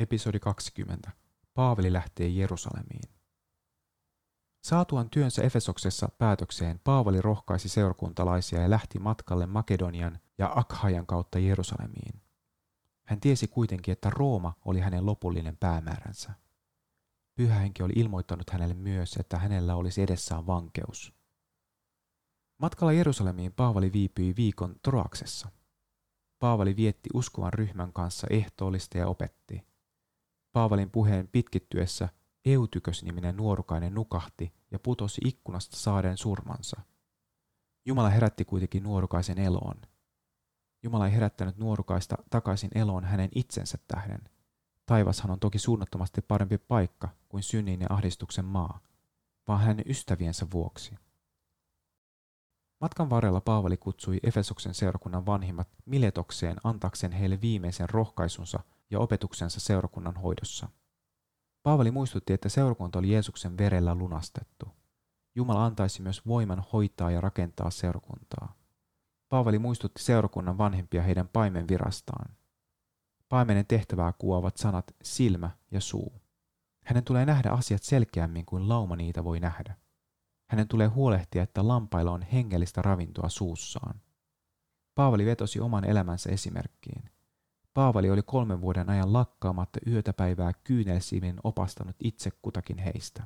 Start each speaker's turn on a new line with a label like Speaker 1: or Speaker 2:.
Speaker 1: Episodi 20. Paavali lähtee Jerusalemiin. Saatuan työnsä Efesoksessa päätökseen, Paavali rohkaisi seurakuntalaisia ja lähti matkalle Makedonian ja Akhajan kautta Jerusalemiin. Hän tiesi kuitenkin, että Rooma oli hänen lopullinen päämääränsä. Pyhä henki oli ilmoittanut hänelle myös, että hänellä olisi edessään vankeus. Matkalla Jerusalemiin Paavali viipyi viikon Troaksessa. Paavali vietti uskovan ryhmän kanssa ehtoollista ja opetti. Paavalin puheen pitkittyessä Eutykös-niminen nuorukainen nukahti ja putosi ikkunasta saaden surmansa. Jumala herätti kuitenkin nuorukaisen eloon. Jumala ei herättänyt nuorukaista takaisin eloon hänen itsensä tähden. Taivashan on toki suunnattomasti parempi paikka kuin synnin ja ahdistuksen maa, vaan hänen ystäviensä vuoksi. Matkan varrella Paavali kutsui Efesoksen seurakunnan vanhimmat Miletokseen antakseen heille viimeisen rohkaisunsa ja opetuksensa seurakunnan hoidossa. Paavali muistutti, että seurakunta oli Jeesuksen verellä lunastettu. Jumala antaisi myös voiman hoitaa ja rakentaa seurakuntaa. Paavali muistutti seurakunnan vanhempia heidän paimen virastaan. Paimenen tehtävää kuvaavat sanat silmä ja suu. Hänen tulee nähdä asiat selkeämmin kuin lauma niitä voi nähdä. Hänen tulee huolehtia, että lampailla on hengellistä ravintoa suussaan. Paavali vetosi oman elämänsä esimerkkiin. Paavali oli kolmen vuoden ajan lakkaamatta yötä päivää kyynelsiimin opastanut itse kutakin heistä.